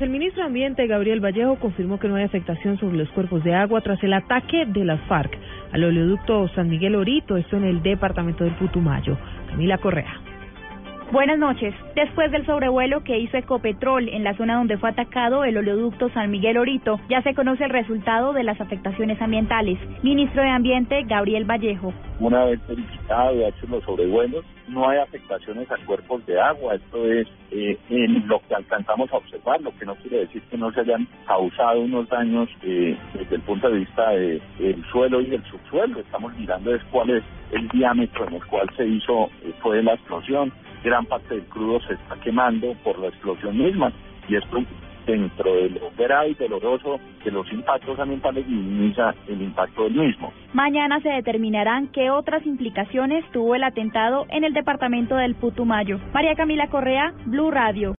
El ministro de Ambiente, Gabriel Vallejo, confirmó que no hay afectación sobre los cuerpos de agua tras el ataque de las FARC al oleoducto San Miguel Orito, esto en el departamento del Putumayo. Camila Correa. Buenas noches. Después del sobrevuelo que hizo Ecopetrol en la zona donde fue atacado el oleoducto San Miguel Orito, ya se conoce el resultado de las afectaciones ambientales. Ministro de Ambiente, Gabriel Vallejo. Una vez verificado y hecho los sobrevuelos, no hay afectaciones a cuerpos de agua. Esto es eh, en lo que alcanzamos a observar, lo que no quiere decir que no se hayan causado unos daños eh, desde el punto de vista del suelo y del subsuelo. Estamos mirando es cuál es el diámetro en el cual se hizo, eh, fue la explosión gran parte del crudo se está quemando por la explosión misma y esto dentro de lo grave y doloroso de los impactos ambientales minimiza el impacto del mismo. Mañana se determinarán qué otras implicaciones tuvo el atentado en el departamento del Putumayo. María Camila Correa, Blue Radio.